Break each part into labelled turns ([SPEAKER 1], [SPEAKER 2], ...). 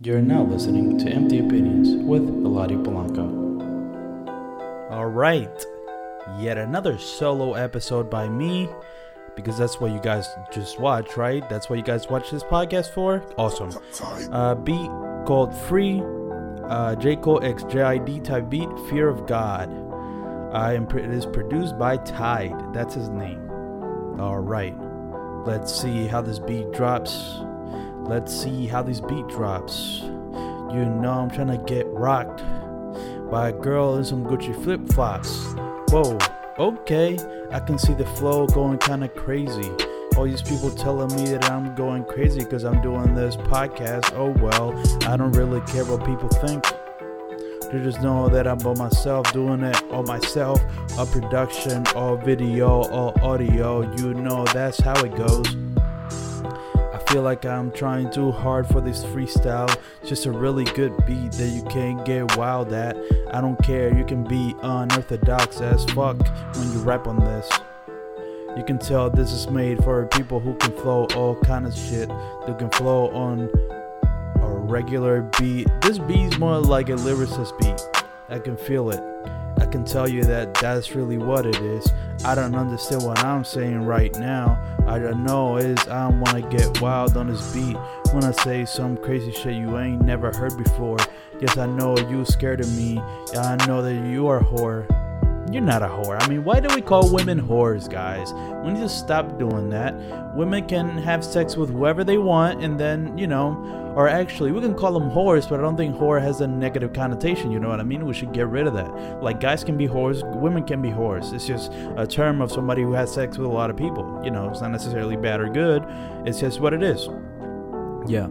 [SPEAKER 1] You're now listening to Empty Opinions with Eladio Polanco.
[SPEAKER 2] All right, yet another solo episode by me because that's what you guys just watch, right? That's what you guys watch this podcast for. Awesome. Uh, beat called Free, uh, J Cole X JID type beat, Fear of God. I am. It is produced by Tide. That's his name. All right, let's see how this beat drops. Let's see how this beat drops. You know I'm trying to get rocked by a girl in some Gucci flip flops. Whoa, okay, I can see the flow going kind of crazy. All these people telling me that I'm going crazy because I'm doing this podcast. Oh well, I don't really care what people think. They just know that I'm by myself doing it all myself. A production, all video, all audio. You know that's how it goes feel like I'm trying too hard for this freestyle. Just a really good beat that you can't get wild at. I don't care, you can be unorthodox as fuck when you rap on this. You can tell this is made for people who can flow all kind of shit. They can flow on a regular beat. This beat's more like a lyricist beat. I can feel it. I can tell you that that's really what it is. I don't understand what I'm saying right now. I don't know is I don't wanna get wild on this beat when I say some crazy shit you ain't never heard before. Yes, I know you scared of me. I know that you are whore. You're not a whore. I mean, why do we call women whores, guys? We need to stop doing that. Women can have sex with whoever they want, and then, you know, or actually, we can call them whores, but I don't think whore has a negative connotation, you know what I mean? We should get rid of that. Like, guys can be whores, women can be whores. It's just a term of somebody who has sex with a lot of people. You know, it's not necessarily bad or good, it's just what it is. Yeah.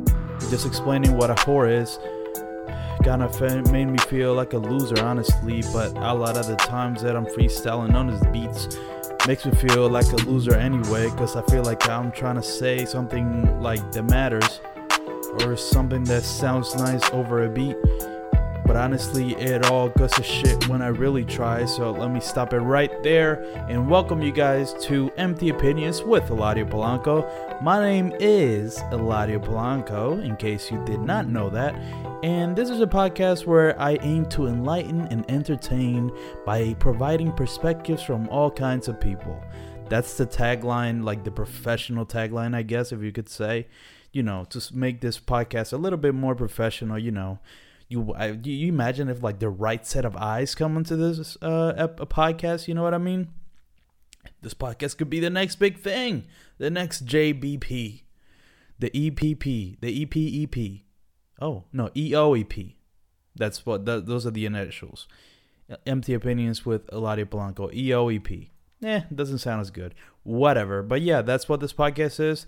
[SPEAKER 2] Just explaining what a whore is kind of made me feel like a loser, honestly. But a lot of the times that I'm freestyling on these beats makes me feel like a loser anyway, because I feel like I'm trying to say something like that matters or something that sounds nice over a beat. But honestly, it all goes to shit when I really try. So let me stop it right there and welcome you guys to Empty Opinions with Eladio Polanco. My name is Eladio Polanco, in case you did not know that. And this is a podcast where I aim to enlighten and entertain by providing perspectives from all kinds of people. That's the tagline, like the professional tagline, I guess, if you could say. You know, to make this podcast a little bit more professional, you know. You I, you imagine if like the right set of eyes come into this uh a, podcast you know what i mean? This podcast could be the next big thing the next jbp the epp the epep oh no eoep that's what those are the initials. Empty opinions with eladio polanco eoep eh doesn't sound as good. Whatever but yeah that's what this podcast is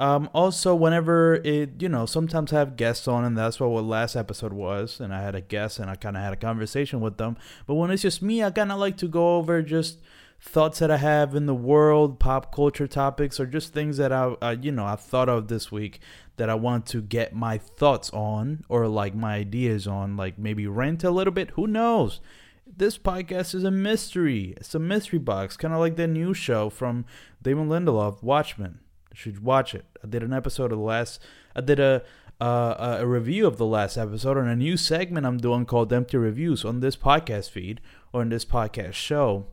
[SPEAKER 2] um, also, whenever it, you know, sometimes I have guests on, and that's what what last episode was, and I had a guest, and I kind of had a conversation with them. But when it's just me, I kind of like to go over just thoughts that I have in the world, pop culture topics, or just things that I, uh, you know, I've thought of this week that I want to get my thoughts on, or like my ideas on, like maybe rent a little bit. Who knows? This podcast is a mystery. It's a mystery box, kind of like the new show from Damon Lindelof, Watchmen should watch it. I did an episode of the last. I did a uh, a review of the last episode on a new segment I'm doing called Empty Reviews on this podcast feed or in this podcast show.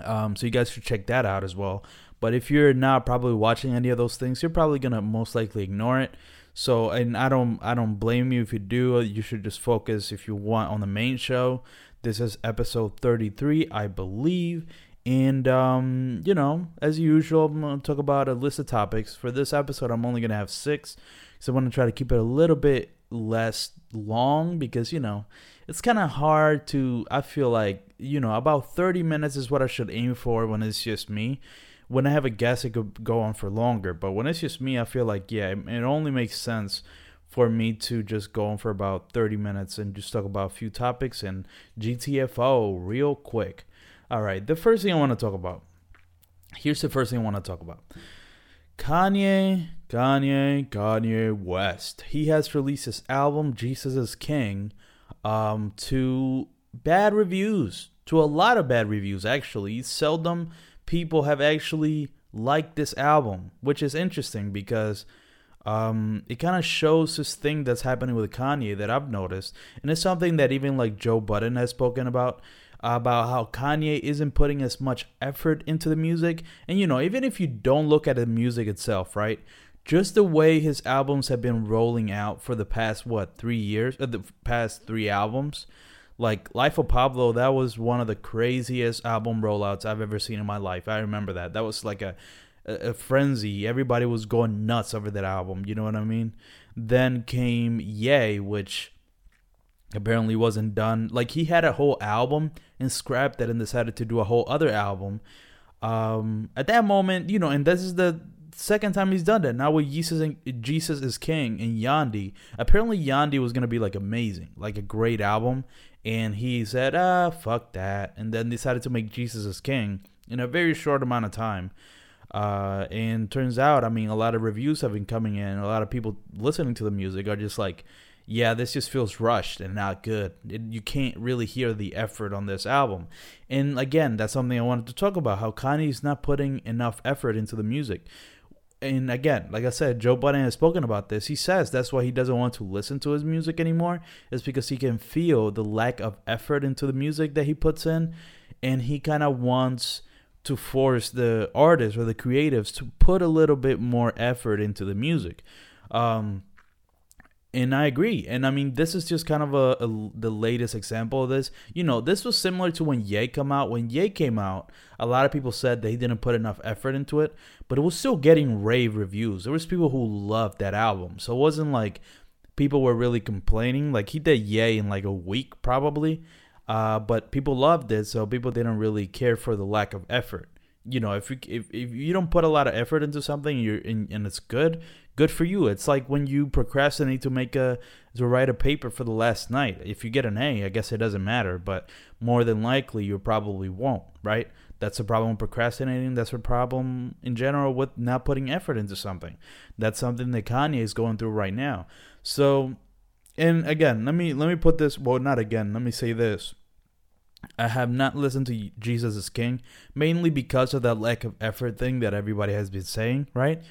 [SPEAKER 2] Um, so you guys should check that out as well. But if you're not probably watching any of those things, you're probably gonna most likely ignore it. So and I don't I don't blame you if you do. You should just focus if you want on the main show. This is episode 33, I believe, and, um, you know, as usual, I'm going to talk about a list of topics. For this episode, I'm only going to have six. So I want to try to keep it a little bit less long because, you know, it's kind of hard to, I feel like, you know, about 30 minutes is what I should aim for when it's just me. When I have a guest, it could go on for longer. But when it's just me, I feel like, yeah, it, it only makes sense for me to just go on for about 30 minutes and just talk about a few topics and GTFO real quick. All right, the first thing I want to talk about. Here's the first thing I want to talk about. Kanye, Kanye, Kanye West. He has released his album Jesus is King um, to bad reviews, to a lot of bad reviews actually. Seldom people have actually liked this album, which is interesting because Um, it kind of shows this thing that's happening with Kanye that I've noticed, and it's something that even like Joe Budden has spoken about about how Kanye isn't putting as much effort into the music. And you know, even if you don't look at the music itself, right? Just the way his albums have been rolling out for the past what three years, uh, the past three albums, like Life of Pablo, that was one of the craziest album rollouts I've ever seen in my life. I remember that. That was like a, a frenzy. Everybody was going nuts over that album. You know what I mean? Then came Ye, which apparently wasn't done. Like he had a whole album and scrapped it and decided to do a whole other album. Um, at that moment, you know, and this is the second time he's done that. Now with Jesus and Jesus is King and Yandhi, apparently Yandhi was gonna be like amazing, like a great album, and he said, ah, fuck that, and then decided to make Jesus is King in a very short amount of time. Uh, and turns out, I mean, a lot of reviews have been coming in. A lot of people listening to the music are just like, yeah, this just feels rushed and not good. It, you can't really hear the effort on this album. And again, that's something I wanted to talk about how Kanye's not putting enough effort into the music. And again, like I said, Joe Budden has spoken about this. He says that's why he doesn't want to listen to his music anymore, is because he can feel the lack of effort into the music that he puts in. And he kind of wants to force the artists or the creatives to put a little bit more effort into the music. Um, and I agree. And I mean, this is just kind of a, a, the latest example of this. You know, this was similar to when Ye came out. When Ye came out, a lot of people said they didn't put enough effort into it, but it was still getting rave reviews. There was people who loved that album, so it wasn't like people were really complaining. Like he did Ye in like a week probably, uh, but people loved it, so people didn't really care for the lack of effort. You know, if you if, if you don't put a lot of effort into something, you're and it's good, good for you. It's like when you procrastinate to make a to write a paper for the last night. If you get an A, I guess it doesn't matter, but more than likely you probably won't, right? That's a problem with procrastinating. That's a problem in general with not putting effort into something. That's something that Kanye is going through right now. So, and again, let me let me put this. Well, not again. Let me say this. I have not listened to Jesus is King mainly because of that lack of effort thing that everybody has been saying, right?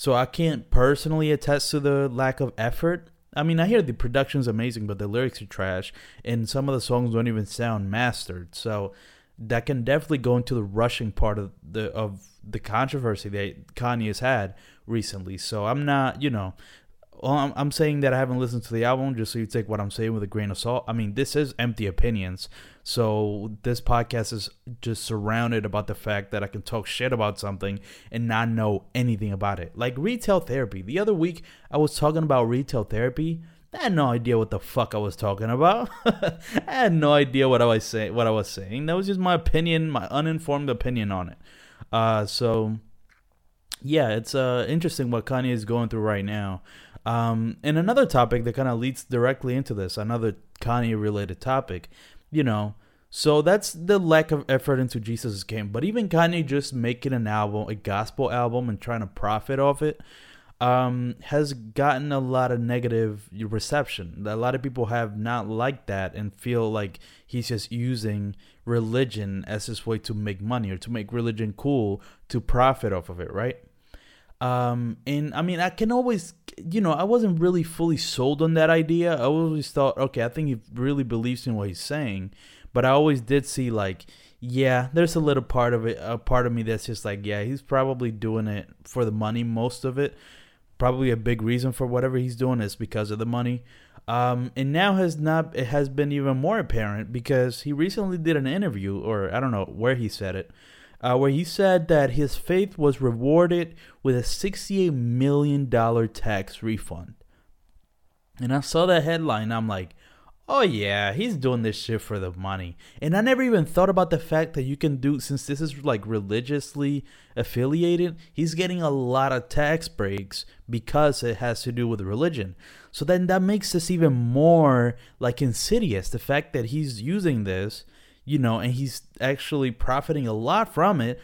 [SPEAKER 2] So I can't personally attest to the lack of effort. I mean, I hear the production's amazing, but the lyrics are trash, and some of the songs don't even sound mastered. So that can definitely go into the rushing part of the of the controversy that Kanye has had recently. So I'm not, you know, well, I'm, I'm saying that I haven't listened to the album just so you take what I'm saying with a grain of salt. I mean, this is empty opinions. So this podcast is just surrounded about the fact that I can talk shit about something and not know anything about it. Like retail therapy. The other week I was talking about retail therapy. I had no idea what the fuck I was talking about. I had no idea what I was saying. What I was saying. That was just my opinion, my uninformed opinion on it. Uh, so yeah, it's uh interesting what Kanye is going through right now. Um, and another topic that kind of leads directly into this, another Kanye related topic, you know. So that's the lack of effort into Jesus game. But even Kanye just making an album, a gospel album, and trying to profit off it, um, has gotten a lot of negative reception. A lot of people have not liked that and feel like he's just using religion as his way to make money or to make religion cool to profit off of it, right? Um, and I mean, I can always, you know, I wasn't really fully sold on that idea. I always thought, okay, I think he really believes in what he's saying, but I always did see like, yeah, there's a little part of it, a part of me that's just like, yeah, he's probably doing it for the money, most of it. Probably a big reason for whatever he's doing is because of the money. Um, and now has not it has been even more apparent because he recently did an interview, or I don't know where he said it, uh, where he said that his faith was rewarded with a $68 million tax refund. And I saw that headline, I'm like, oh yeah, he's doing this shit for the money. And I never even thought about the fact that you can do, since this is like religiously affiliated, he's getting a lot of tax breaks because it has to do with religion. So then that makes this even more like insidious. The fact that he's using this you know, and he's actually profiting a lot from it.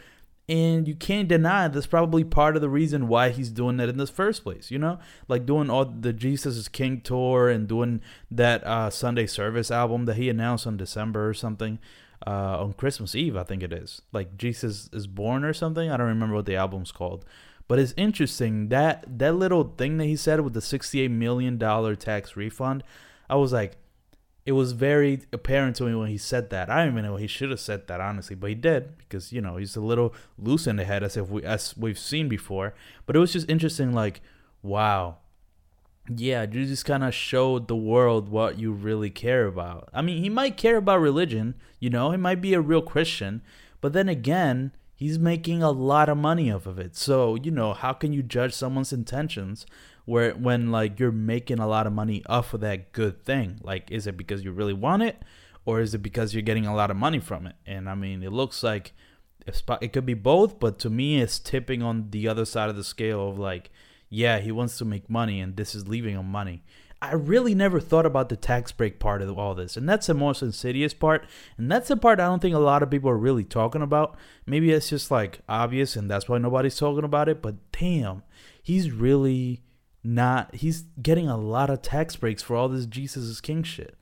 [SPEAKER 2] And you can't deny that's probably part of the reason why he's doing that in the first place, you know? Like doing all the Jesus is King tour and doing that uh, Sunday service album that he announced on December or something. Uh, on Christmas Eve, I think it is. Like Jesus is Born or something. I don't remember what the album's called. But it's interesting that that little thing that he said with the 68 million dollar tax refund. I was like, it was very apparent to me when he said that. I don't even know he should have said that honestly, but he did because you know he's a little loose in the head as if we as we've seen before. But it was just interesting, like, wow, yeah, you just kind of showed the world what you really care about. I mean, he might care about religion, you know, he might be a real Christian, but then again, he's making a lot of money off of it. So, you know, how can you judge someone's intentions where when like you're making a lot of money off of that good thing? Like is it because you really want it or is it because you're getting a lot of money from it? And I mean, it looks like it could be both, but to me it's tipping on the other side of the scale of like yeah, he wants to make money and this is leaving him money. I really never thought about the tax break part of all this. And that's the most insidious part. And that's the part I don't think a lot of people are really talking about. Maybe it's just like obvious and that's why nobody's talking about it. But damn, he's really not, he's getting a lot of tax breaks for all this Jesus is King shit.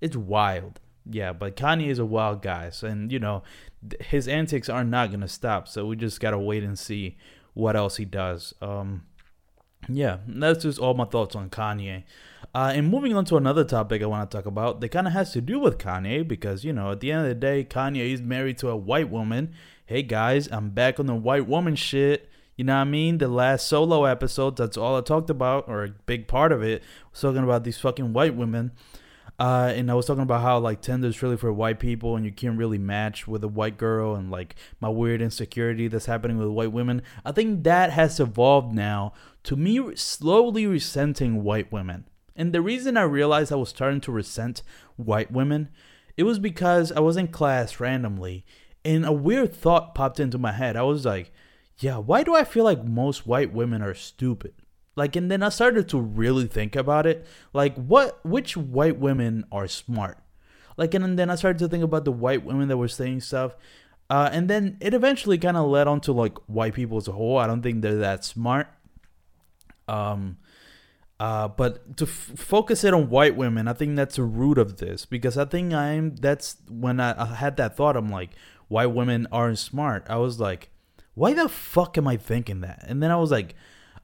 [SPEAKER 2] It's wild. Yeah, but Kanye is a wild guy. So, and, you know, his antics are not going to stop. So we just got to wait and see what else he does. Um, yeah, that's just all my thoughts on Kanye. Uh, and moving on to another topic I want to talk about that kind of has to do with Kanye because, you know, at the end of the day, Kanye is married to a white woman. Hey guys, I'm back on the white woman shit. You know what I mean? The last solo episode, that's all I talked about, or a big part of it, was talking about these fucking white women. Uh, and I was talking about how like Tinder's really for white people, and you can't really match with a white girl, and like my weird insecurity that's happening with white women. I think that has evolved now to me slowly resenting white women. And the reason I realized I was starting to resent white women, it was because I was in class randomly, and a weird thought popped into my head. I was like, yeah, why do I feel like most white women are stupid? Like, and then I started to really think about it. Like, what, which white women are smart? Like, and then I started to think about the white women that were saying stuff. Uh, and then it eventually kind of led on to like white people as a whole. I don't think they're that smart. Um, uh, but to f- focus it on white women, I think that's the root of this because I think I'm. That's when I, I had that thought. I'm like, white women aren't smart. I was like, why the fuck am I thinking that? And then I was like,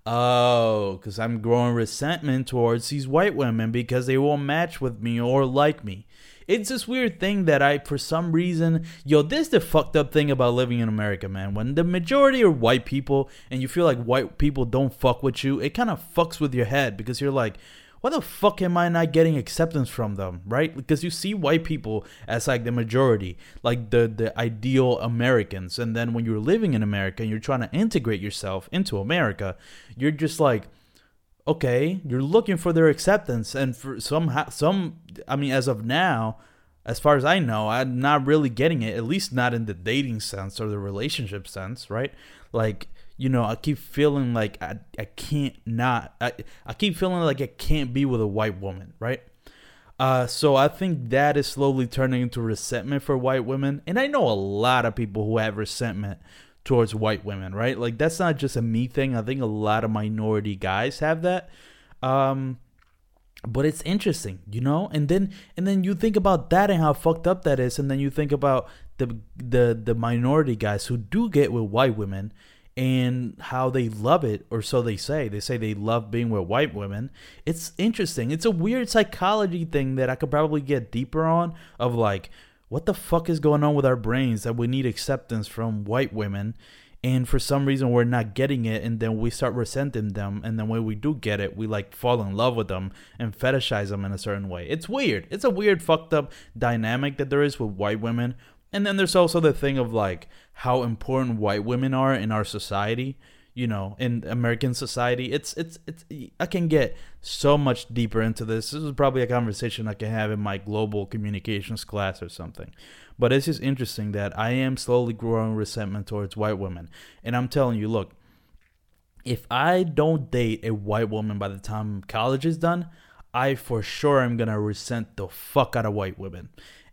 [SPEAKER 2] Oh, because I'm growing resentment towards these white women because they won't match with me or like me. It's this weird thing that I, for some reason, yo, this is the fucked up thing about living in America, man. When the majority are white people and you feel like white people don't fuck with you, it kind of fucks with your head because you're like, why the fuck am I not getting acceptance from them, right? Because you see white people as like the majority, like the the ideal Americans, and then when you're living in America and you're trying to integrate yourself into America, you're just like okay, you're looking for their acceptance and for some some I mean as of now, as far as I know, I'm not really getting it, at least not in the dating sense or the relationship sense, right? Like you know, I keep feeling like I, I can't not I, I keep feeling like I can't be with a white woman, right? Uh, so I think that is slowly turning into resentment for white women, and I know a lot of people who have resentment towards white women, right? Like that's not just a me thing. I think a lot of minority guys have that. Um, but it's interesting, you know. And then and then you think about that and how fucked up that is, and then you think about the the the minority guys who do get with white women and how they love it, or so they say. They say they love being with white women. It's interesting. It's a weird psychology thing that I could probably get deeper on of like, what the fuck is going on with our brains that we need acceptance from white women and for some reason we're not getting it and then we start resenting them and then when we do get it we like fall in love with them and fetishize them in a certain way it's weird it's a weird fucked up dynamic that there is with white women and then there's also the thing of like how important white women are in our society you know in american society. It's it's it's i can get so much deeper into this. This is probably a conversation i can have in my global communications class or something. But it's just interesting that i am slowly growing resentment towards white women. And i'm telling you look if i don't date a white woman by the time college is done i for sure am gonna resent the fuck out of white women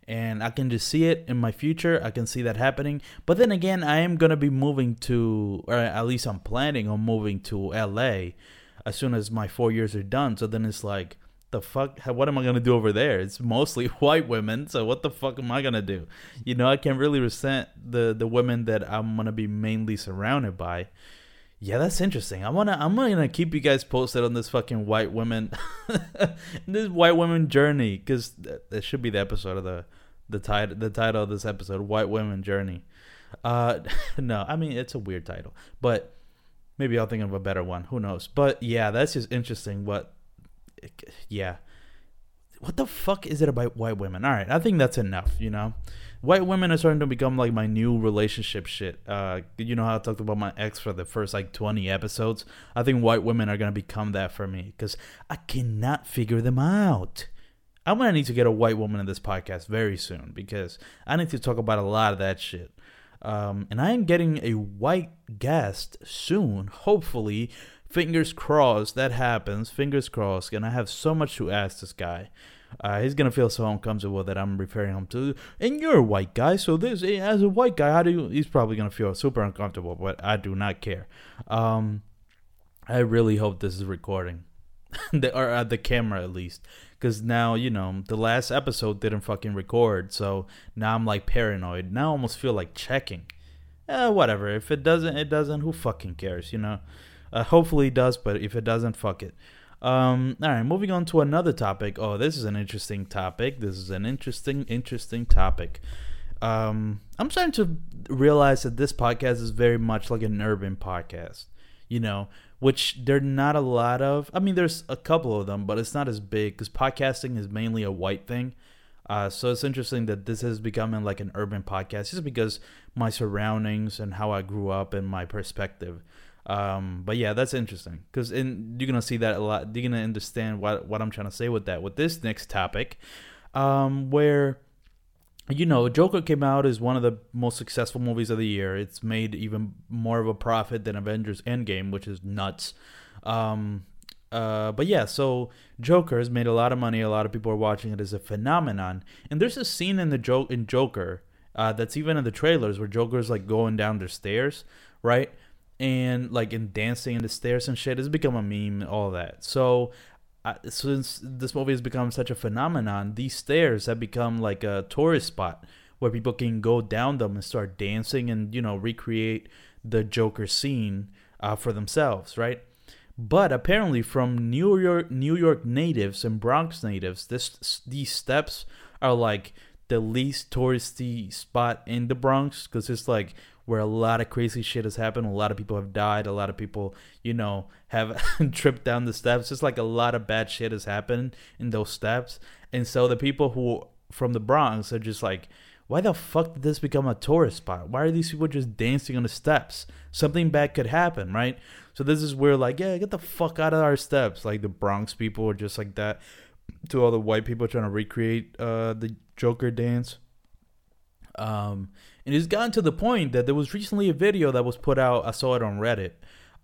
[SPEAKER 2] and I can just see it in my future. I can see that happening. But then again, I am gonna be moving to, or at least I'm planning on moving to LA as soon as my four years are done. So then it's like, the fuck? What am I gonna do over there? It's mostly white women. So what the fuck am I gonna do? You know, I can really resent the the women that I'm gonna be mainly surrounded by. yeah, that's interesting. I wanna I'm gonna keep you guys posted on this fucking white women, this white women journey, because that should be the episode of the the title the title of this episode, White Women Journey. Uh, no, I mean it's a weird title, but maybe I'll think of a better one. Who knows? But yeah, that's just interesting. What? Yeah, what the fuck is it about white women? All right, I think that's enough. You know, white women are starting to become like my new relationship shit. Uh, you know how I talked about my ex for the first like twenty episodes. I think white women are gonna become that for me because I cannot figure them out. I'm gonna need to get a white woman in this podcast very soon because I need to talk about a lot of that shit. Um, and I am getting a white guest soon, hopefully. Fingers crossed that happens. Fingers crossed. And I have so much to ask this guy. Uh, he's gonna feel so uncomfortable that I'm referring him to. And you're a white guy, so this as a white guy, how do you? He's probably gonna feel super uncomfortable, but I do not care. Um, I really hope this is recording, or at the camera at least, because now you know the last episode didn't fucking record, so now I'm like paranoid. Now I almost feel like checking. Eh, whatever. If it doesn't, it doesn't. Who fucking cares, you know? Uh, hopefully it does, but if it doesn't, fuck it. Um, all right, moving on to another topic. Oh, this is an interesting topic. This is an interesting, interesting topic. Um, I'm starting to realize that this podcast is very much like an urban podcast, you know, which there are not a lot of. I mean, there's a couple of them, but it's not as big because podcasting is mainly a white thing. Uh, so it's interesting that this is becoming like an urban podcast just because my surroundings and how I grew up and my perspective. Um, but yeah, that's interesting because in you're gonna see that a lot. You're gonna understand what what I'm trying to say with that. With this next topic, um, where you know, Joker came out as one of the most successful movies of the year. It's made even more of a profit than Avengers Endgame, which is nuts. Um, uh, but yeah, so Joker has made a lot of money. A lot of people are watching it as a phenomenon. And there's a scene in the joke in Joker uh, that's even in the trailers where Joker's like going down the stairs, right? and like in dancing in the stairs and shit. It's become a meme, and all that. So since this movie has become such a phenomenon, these stairs have become like a tourist spot where people can go down them and start dancing and you know recreate the Joker scene uh, for themselves, right? But apparently, from New York, New York natives and Bronx natives, this these steps are like the least touristy spot in the Bronx because it's like where a lot of crazy shit has happened. A lot of people have died. A lot of people, you know, have tripped down the steps. Just like a lot of bad shit has happened in those steps. And so the people who from the Bronx are just like, why the fuck did this become a tourist spot? Why are these people just dancing on the steps? Something bad could happen, right? So this is where like, yeah, get the fuck out of our steps. Like the Bronx people are just like that to all the white people trying to recreate uh, the Joker dance. Um, and it's gotten to the point that there was recently a video that was put out. I saw it on Reddit,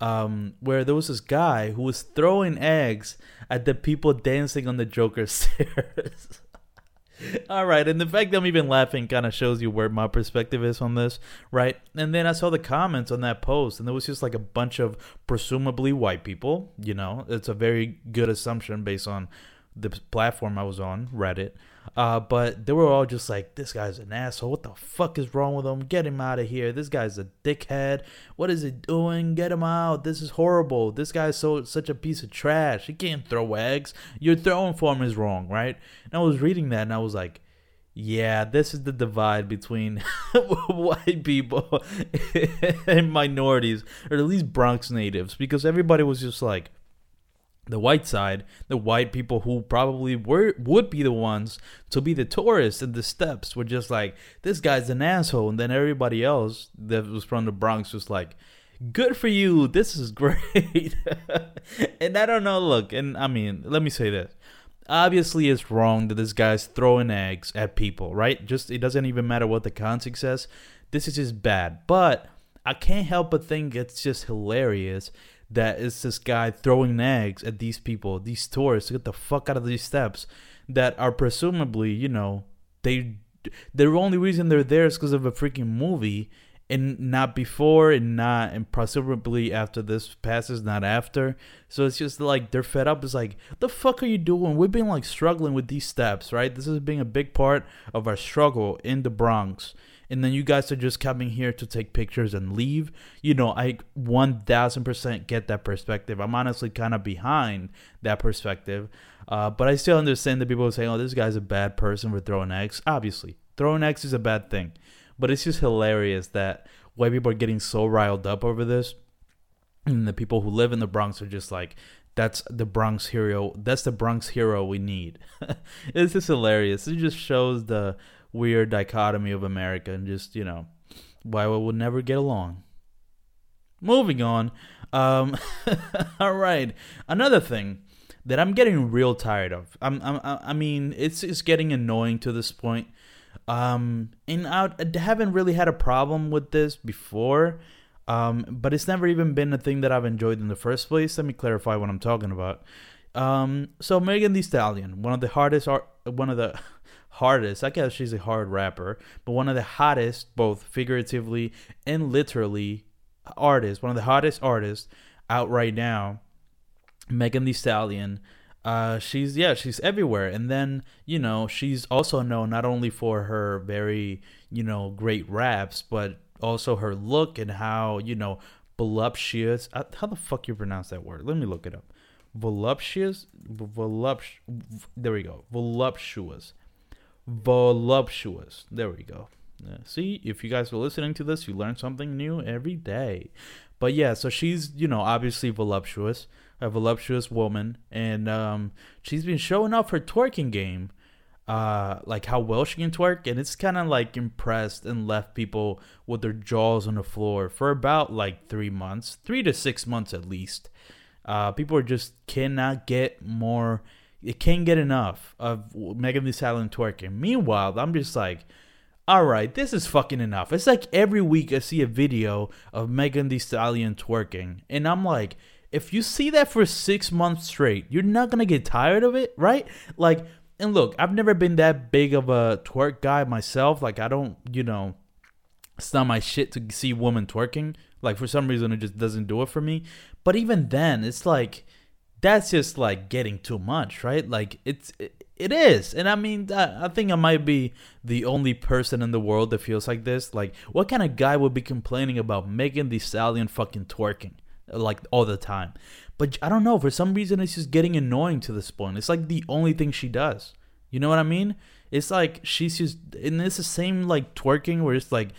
[SPEAKER 2] um, where there was this guy who was throwing eggs at the people dancing on the Joker stairs. All right, and the fact that I'm even laughing kind of shows you where my perspective is on this, right? And then I saw the comments on that post, and there was just like a bunch of presumably white people. You know, it's a very good assumption based on the platform I was on, Reddit. Uh, but they were all just like, this guy's an asshole. What the fuck is wrong with him? Get him out of here. This guy's a dickhead. What is he doing? Get him out. This is horrible. This guy's so such a piece of trash. He can't throw eggs. Your throwing form is wrong, right? And I was reading that and I was like, yeah, this is the divide between white people and minorities, or at least Bronx natives, because everybody was just like, the white side, the white people who probably were would be the ones to be the tourists and the steps were just like this guy's an asshole, and then everybody else that was from the Bronx was like, "Good for you, this is great." and I don't know, look, and I mean, let me say this: obviously, it's wrong that this guy's throwing eggs at people, right? Just it doesn't even matter what the context says. This is just bad, but I can't help but think it's just hilarious that is this guy throwing eggs at these people, these tourists, to get the fuck out of these steps that are presumably, you know, they the only reason they're there is because of a freaking movie and not before and not and presumably after this passes not after. So it's just like they're fed up. It's like the fuck are you doing? We've been like struggling with these steps right? This has been a big part of our struggle in the bronx and then you guys are just coming here to take pictures and leave you know i 1000% get that perspective i'm honestly kind of behind that perspective uh, but i still understand that people are saying oh this guy's a bad person for throwing eggs obviously throwing eggs is a bad thing but it's just hilarious that white people are getting so riled up over this. And the people who live in the Bronx are just like, that's the Bronx hero. That's the Bronx hero we need. it's just hilarious. It just shows the weird dichotomy of America and just, you know, why we would never get along. Moving on. Um, all right. Another thing that I'm getting real tired of. I'm, I'm, I mean, it's it's getting annoying to this point. Um, and I, haven't really had a problem with this before, um, but it's never even been a thing that I've enjoyed in the first place. Let me clarify what I'm talking about. Um, so Megan Thee Stallion, one of the hardest art, one of the hardest. I guess she's a hard rapper, but one of the hottest, both figuratively and literally, artists. One of the hottest artists out right now. Megan Thee Stallion uh, she's yeah, she's everywhere. And then you know she's also known not only for her very you know great raps, but also her look and how you know voluptuous. Uh, how the fuck you pronounce that word? Let me look it up. Voluptuous, voluptuous. There we go. Voluptuous, voluptuous. There we go. Uh, see, if you guys were listening to this, you learn something new every day. But yeah, so she's you know obviously voluptuous a voluptuous woman, and um, she's been showing off her twerking game, uh, like how well she can twerk, and it's kind of like impressed and left people with their jaws on the floor for about like three months, three to six months at least. Uh, people are just cannot get more. It can't get enough of Megan Thee Stallion twerking. Meanwhile, I'm just like, all right, this is fucking enough. It's like every week I see a video of Megan Thee Stallion twerking, and I'm like, if you see that for six months straight, you're not gonna get tired of it, right? Like, and look, I've never been that big of a twerk guy myself. Like, I don't, you know, it's not my shit to see women twerking. Like, for some reason, it just doesn't do it for me. But even then, it's like, that's just like getting too much, right? Like, it's, it, it is. And I mean, I, I think I might be the only person in the world that feels like this. Like, what kind of guy would be complaining about Megan Thee Stallion fucking twerking? like all the time. But I don't know, for some reason it's just getting annoying to this point. It's like the only thing she does. You know what I mean? It's like she's just and it's the same like twerking where it's like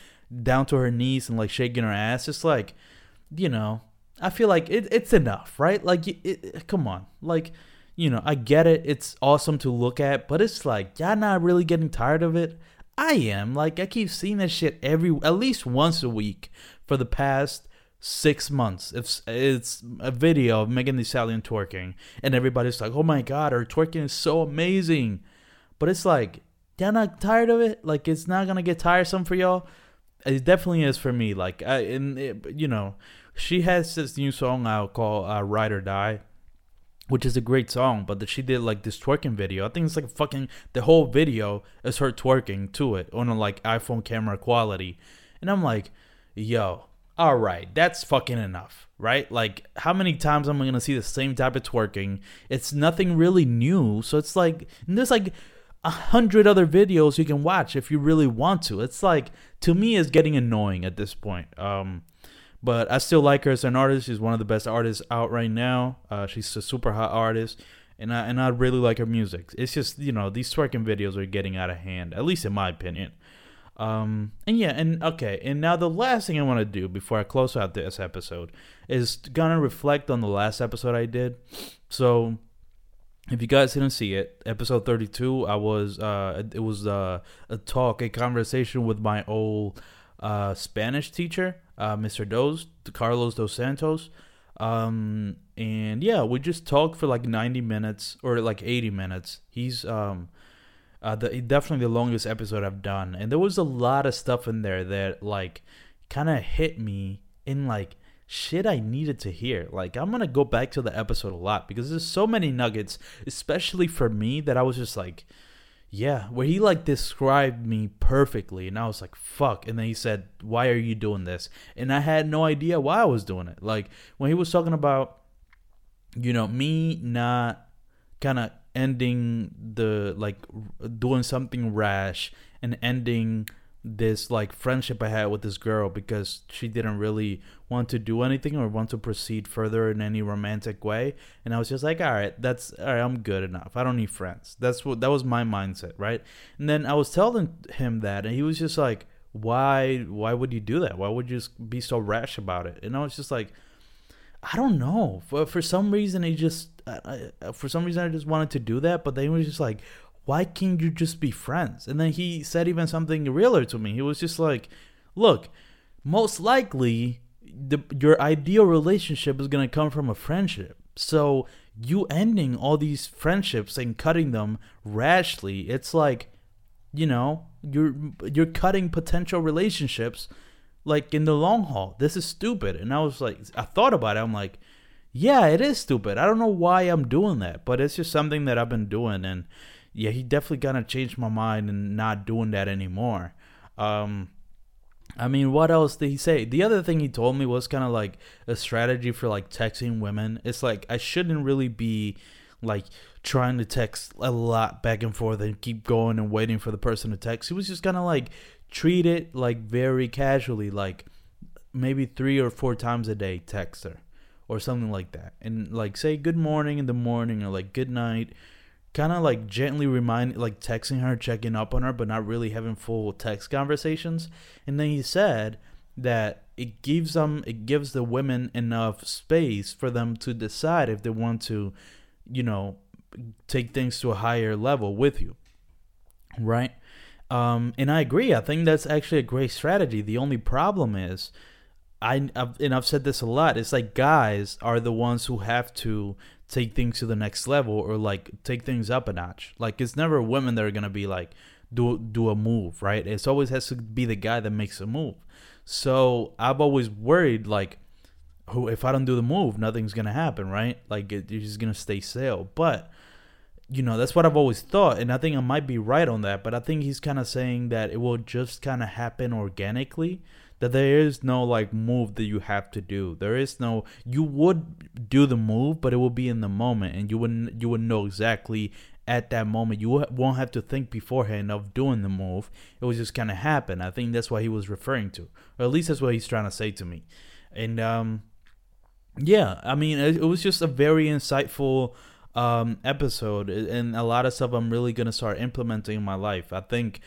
[SPEAKER 2] down to her knees and like shaking her ass. It's like, you know, I feel like it, it's enough, right? Like, it, it, come on, like, you know, I get it. It's awesome to look at, but it's like, y'all not really getting tired of it. I am. Like, I keep seeing that shit every, at least once a week for the past six months. It's it's a video of Megan Thee Stallion twerking, and everybody's like, "Oh my god, her twerking is so amazing," but it's like, y'all not tired of it? Like, it's not gonna get tiresome for y'all. It definitely is for me. Like, I, and it, you know, she has this new song out called uh, "Ride or Die." Which is a great song, but that she did like this twerking video. I think it's like fucking the whole video is her twerking to it on a like iPhone camera quality. And I'm like, yo, all right, that's fucking enough, right? Like, how many times am I gonna see the same type of twerking? It's nothing really new, so it's like there's like a hundred other videos you can watch if you really want to. It's like to me, it's getting annoying at this point. Um, but I still like her as an artist. She's one of the best artists out right now. Uh, she's a super hot artist, and I and I really like her music. It's just you know these twerking videos are getting out of hand, at least in my opinion. Um, and yeah, and okay, and now the last thing I want to do before I close out this episode is gonna reflect on the last episode I did. So, if you guys didn't see it, episode 32, I was uh, it was uh, a talk, a conversation with my old uh, Spanish teacher, uh, Mr. Dos, Carlos Dos Santos. Um, and yeah, we just talked for like 90 minutes or like 80 minutes. He's um uh, the definitely the longest episode I've done, and there was a lot of stuff in there that like kind of hit me in like shit I needed to hear. Like I'm gonna go back to the episode a lot because there's so many nuggets, especially for me, that I was just like, yeah, where he like described me perfectly, and I was like, fuck. And then he said, why are you doing this? And I had no idea why I was doing it. Like when he was talking about, you know, me not kind of ending the like doing something rash and ending this like friendship I had with this girl because she didn't really want to do anything or want to proceed further in any romantic way. And I was just like, all right, that's all right, I'm good enough. I don't need friends. That's what that was my mindset, right? And then I was telling him that and he was just like, Why why would you do that? Why would you be so rash about it? And I was just like I don't know. For for some reason, he just I, for some reason I just wanted to do that. But then he was just like, why can't you just be friends? And then he said even something realer to me. He was just like, look, most likely the, your ideal relationship is going to come from a friendship. So you ending all these friendships and cutting them rashly, it's like, you know, you're you're cutting potential relationships like in the long haul. This is stupid. And I was like I thought about it. I'm like, yeah, it is stupid. I don't know why I'm doing that, but it's just something that I've been doing and yeah, he definitely kind of changed my mind and not doing that anymore. Um, I mean, what else did he say? The other thing he told me was kind of like a strategy for like texting women. It's like I shouldn't really be like trying to text a lot back and forth and keep going and waiting for the person to text. He was just kind of like treat it like very casually, like maybe three or four times a day text her or something like that. And like say good morning in the morning or like good night kind of like gently remind like texting her checking up on her but not really having full text conversations. And then he said that it gives them it gives the women enough space for them to decide if they want to you know take things to a higher level with you right? Um and i agree. I think that's actually a great strategy. The only problem is I I've, and I've said this a lot. It's like guys are the ones who have to take things to the next level or like take things up a notch. Like it's never women that are gonna be like do do a move, right? It's always has to be the guy that makes a move. So I've always worried like, who if I don't do the move, nothing's gonna happen, right? Like it, just gonna stay still. But you know that's what I've always thought, and I think I might be right on that. But I think he's kind of saying that it will just kind of happen organically that there is no like move that you have to do. There is no you would do the move, but it will be in the moment, and you wouldn't you would know exactly at that moment. You won't have to think beforehand of doing the move. It was just kind of happen. I think that's what he was referring to, or at least that's what he's trying to say to me. And um, yeah, I mean, it, it was just a very insightful um episode, and a lot of stuff I'm really gonna start implementing in my life. I think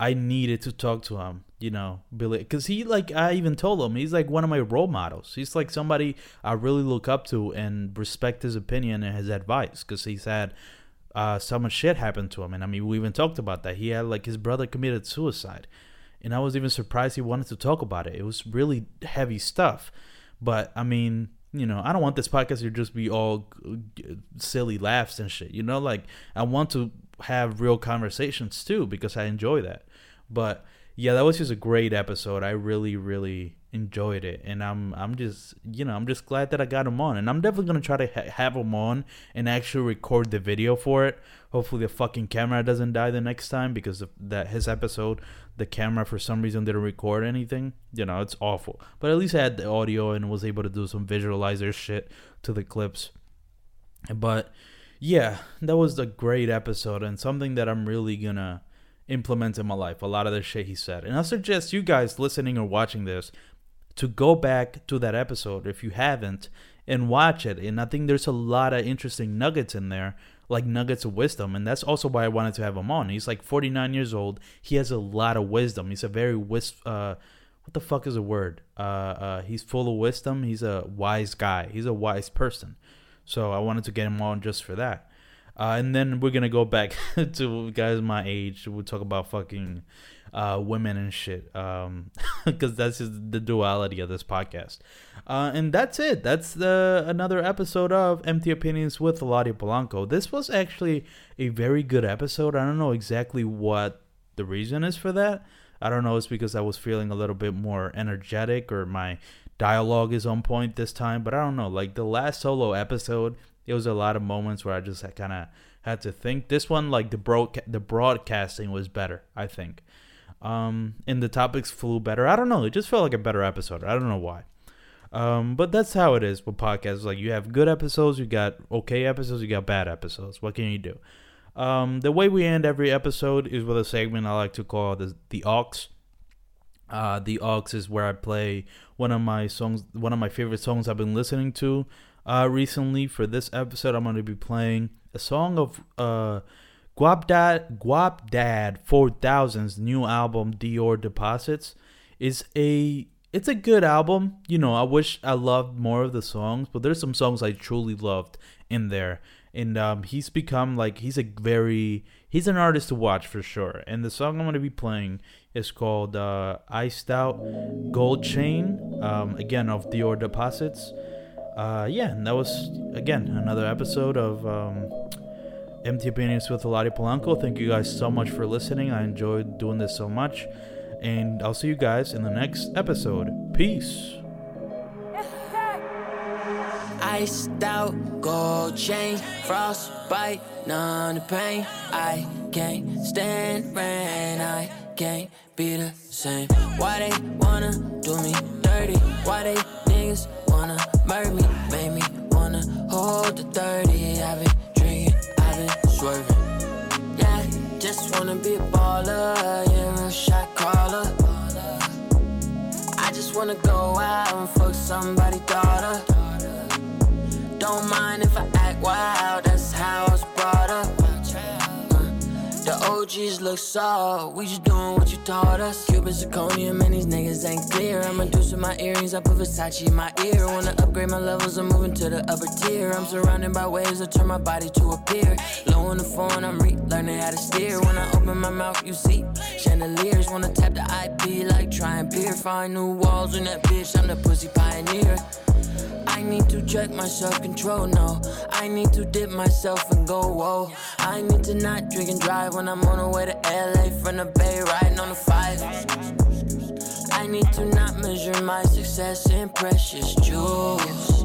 [SPEAKER 2] I needed to talk to him, you know, Billy, because he like I even told him he's like one of my role models. He's like somebody I really look up to and respect his opinion and his advice because he's had uh, so much shit happen to him, and I mean we even talked about that. He had like his brother committed suicide, and I was even surprised he wanted to talk about it. It was really heavy stuff, but I mean you know, I don't want this podcast to just be all silly laughs and shit. You know, like I want to have real conversations too because I enjoy that. But yeah, that was just a great episode. I really, really enjoyed it, and I'm, I'm just, you know, I'm just glad that I got him on, and I'm definitely gonna try to ha- have him on and actually record the video for it. Hopefully, the fucking camera doesn't die the next time because of that his episode, the camera for some reason didn't record anything. You know, it's awful. But at least I had the audio and was able to do some visualizer shit to the clips. But yeah, that was a great episode and something that I'm really gonna implement in my life. A lot of the shit he said. And I suggest you guys listening or watching this to go back to that episode if you haven't and watch it. And I think there's a lot of interesting nuggets in there, like nuggets of wisdom. And that's also why I wanted to have him on. He's like 49 years old. He has a lot of wisdom. He's a very wis uh what the fuck is a word? Uh uh he's full of wisdom. He's a wise guy. He's a wise person. So I wanted to get him on just for that. Uh, and then we're gonna go back to guys my age. We'll talk about fucking uh, women and shit, um, because that's just the duality of this podcast. Uh, and that's it. That's the another episode of Empty Opinions with Eladio Polanco. This was actually a very good episode. I don't know exactly what the reason is for that. I don't know. It's because I was feeling a little bit more energetic, or my dialogue is on point this time. But I don't know. Like the last solo episode, it was a lot of moments where I just kind of had to think. This one, like the broad the broadcasting was better, I think. Um, and the topics flew better. I don't know. It just felt like a better episode. I don't know why. Um, but that's how it is with podcasts. Like you have good episodes, you got okay episodes, you got bad episodes. What can you do? Um, the way we end every episode is with a segment I like to call the the aux. Uh, the aux is where I play one of my songs, one of my favorite songs I've been listening to uh, recently. For this episode, I'm going to be playing a song of uh, Guapdad Guapdad 4000's new album Dior Deposits. is a it's a good album. You know, I wish I loved more of the songs, but there's some songs I truly loved in there. And um, he's become like he's a very he's an artist to watch for sure. And the song I'm gonna be playing is called uh, "Iced Out Gold Chain." Um, again, of Dior Deposits. Uh, yeah, and that was again another episode of um, Empty Opinions with Eladio Polanco. Thank you guys so much for listening. I enjoyed doing this so much. And I'll see you guys in the next episode. Peace.
[SPEAKER 3] Iced out gold chain, frostbite, none of pain. I can't stand rain, I can't be the same. Why they wanna do me dirty? Why they niggas wanna murder me? Make me wanna hold the 30. I've been drinking, I've been swerving. Yeah, just wanna be a baller, yeah, real shot caller. I just wanna go out and fuck somebody's daughter. Don't mind if I act wild, that's how I was brought up. OGs look soft, we just doing what you taught us. Cuban zirconium and these niggas ain't clear. I'm reducing my earrings, I put Versace in my ear. Wanna upgrade my levels, I'm moving to the upper tier. I'm surrounded by waves that turn my body to a pier. Low on the phone, I'm relearning how to steer. When I open my mouth, you see chandeliers. Wanna tap the IP like try and peer. Find new walls in that bitch, I'm the pussy pioneer. I need to check my self control, no. I need to dip myself and go, whoa. I need to not drink and drive when I'm on the way to LA from the Bay, riding on the five. I need to not measure my success in precious jewels.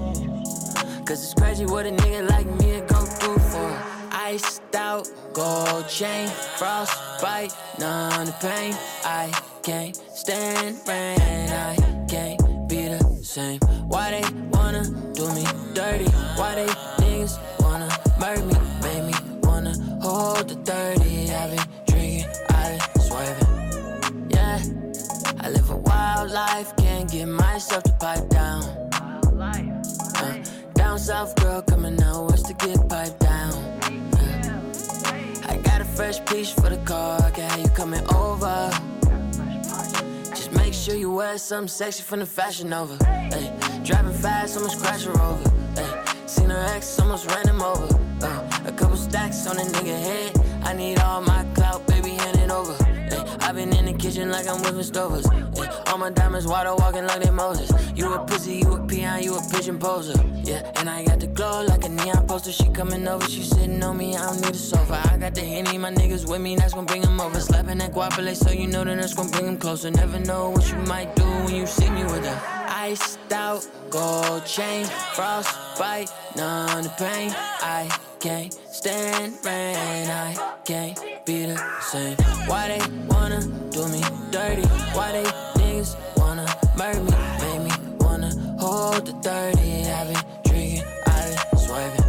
[SPEAKER 3] Cause it's crazy what a nigga like me go through for. Iced out, gold chain, frostbite, none of pain. I can't stand rain, I can't same. Why they wanna do me dirty? Why they niggas wanna murder me? Make me wanna hold the 30. I've been drinking, I've been swerving. Yeah, I live a wild life, can't get myself to pipe down. Uh, down south girl coming out west to get piped down. Yeah. I got a fresh piece for the car, have you coming over. Sure you wear something sexy from the fashion over. Ay, driving fast, almost crash her over. Ay, seen her ex, almost ran him over. Uh, a couple stacks on a nigga head. I need all my kitchen like I'm whipping stovers. Ay, all my diamonds water walking like they Moses. You a pussy, you a peon, you a pigeon poser. Yeah, and I got the glow like a neon poster. She coming over, she sitting on me. I don't need a sofa. I got the henny, my niggas with me, that's gonna bring them over. Slapping that guapole, so you know that that's gonna bring them closer. Never know what you might do when you see me with her. Iced out, gold chain, frostbite, none of the pain. I can't stand rain, I can't be the same. Why they wanna do me dirty? Why they niggas wanna murder me? Make me wanna hold the 30. I've been drinking, I've been swerving.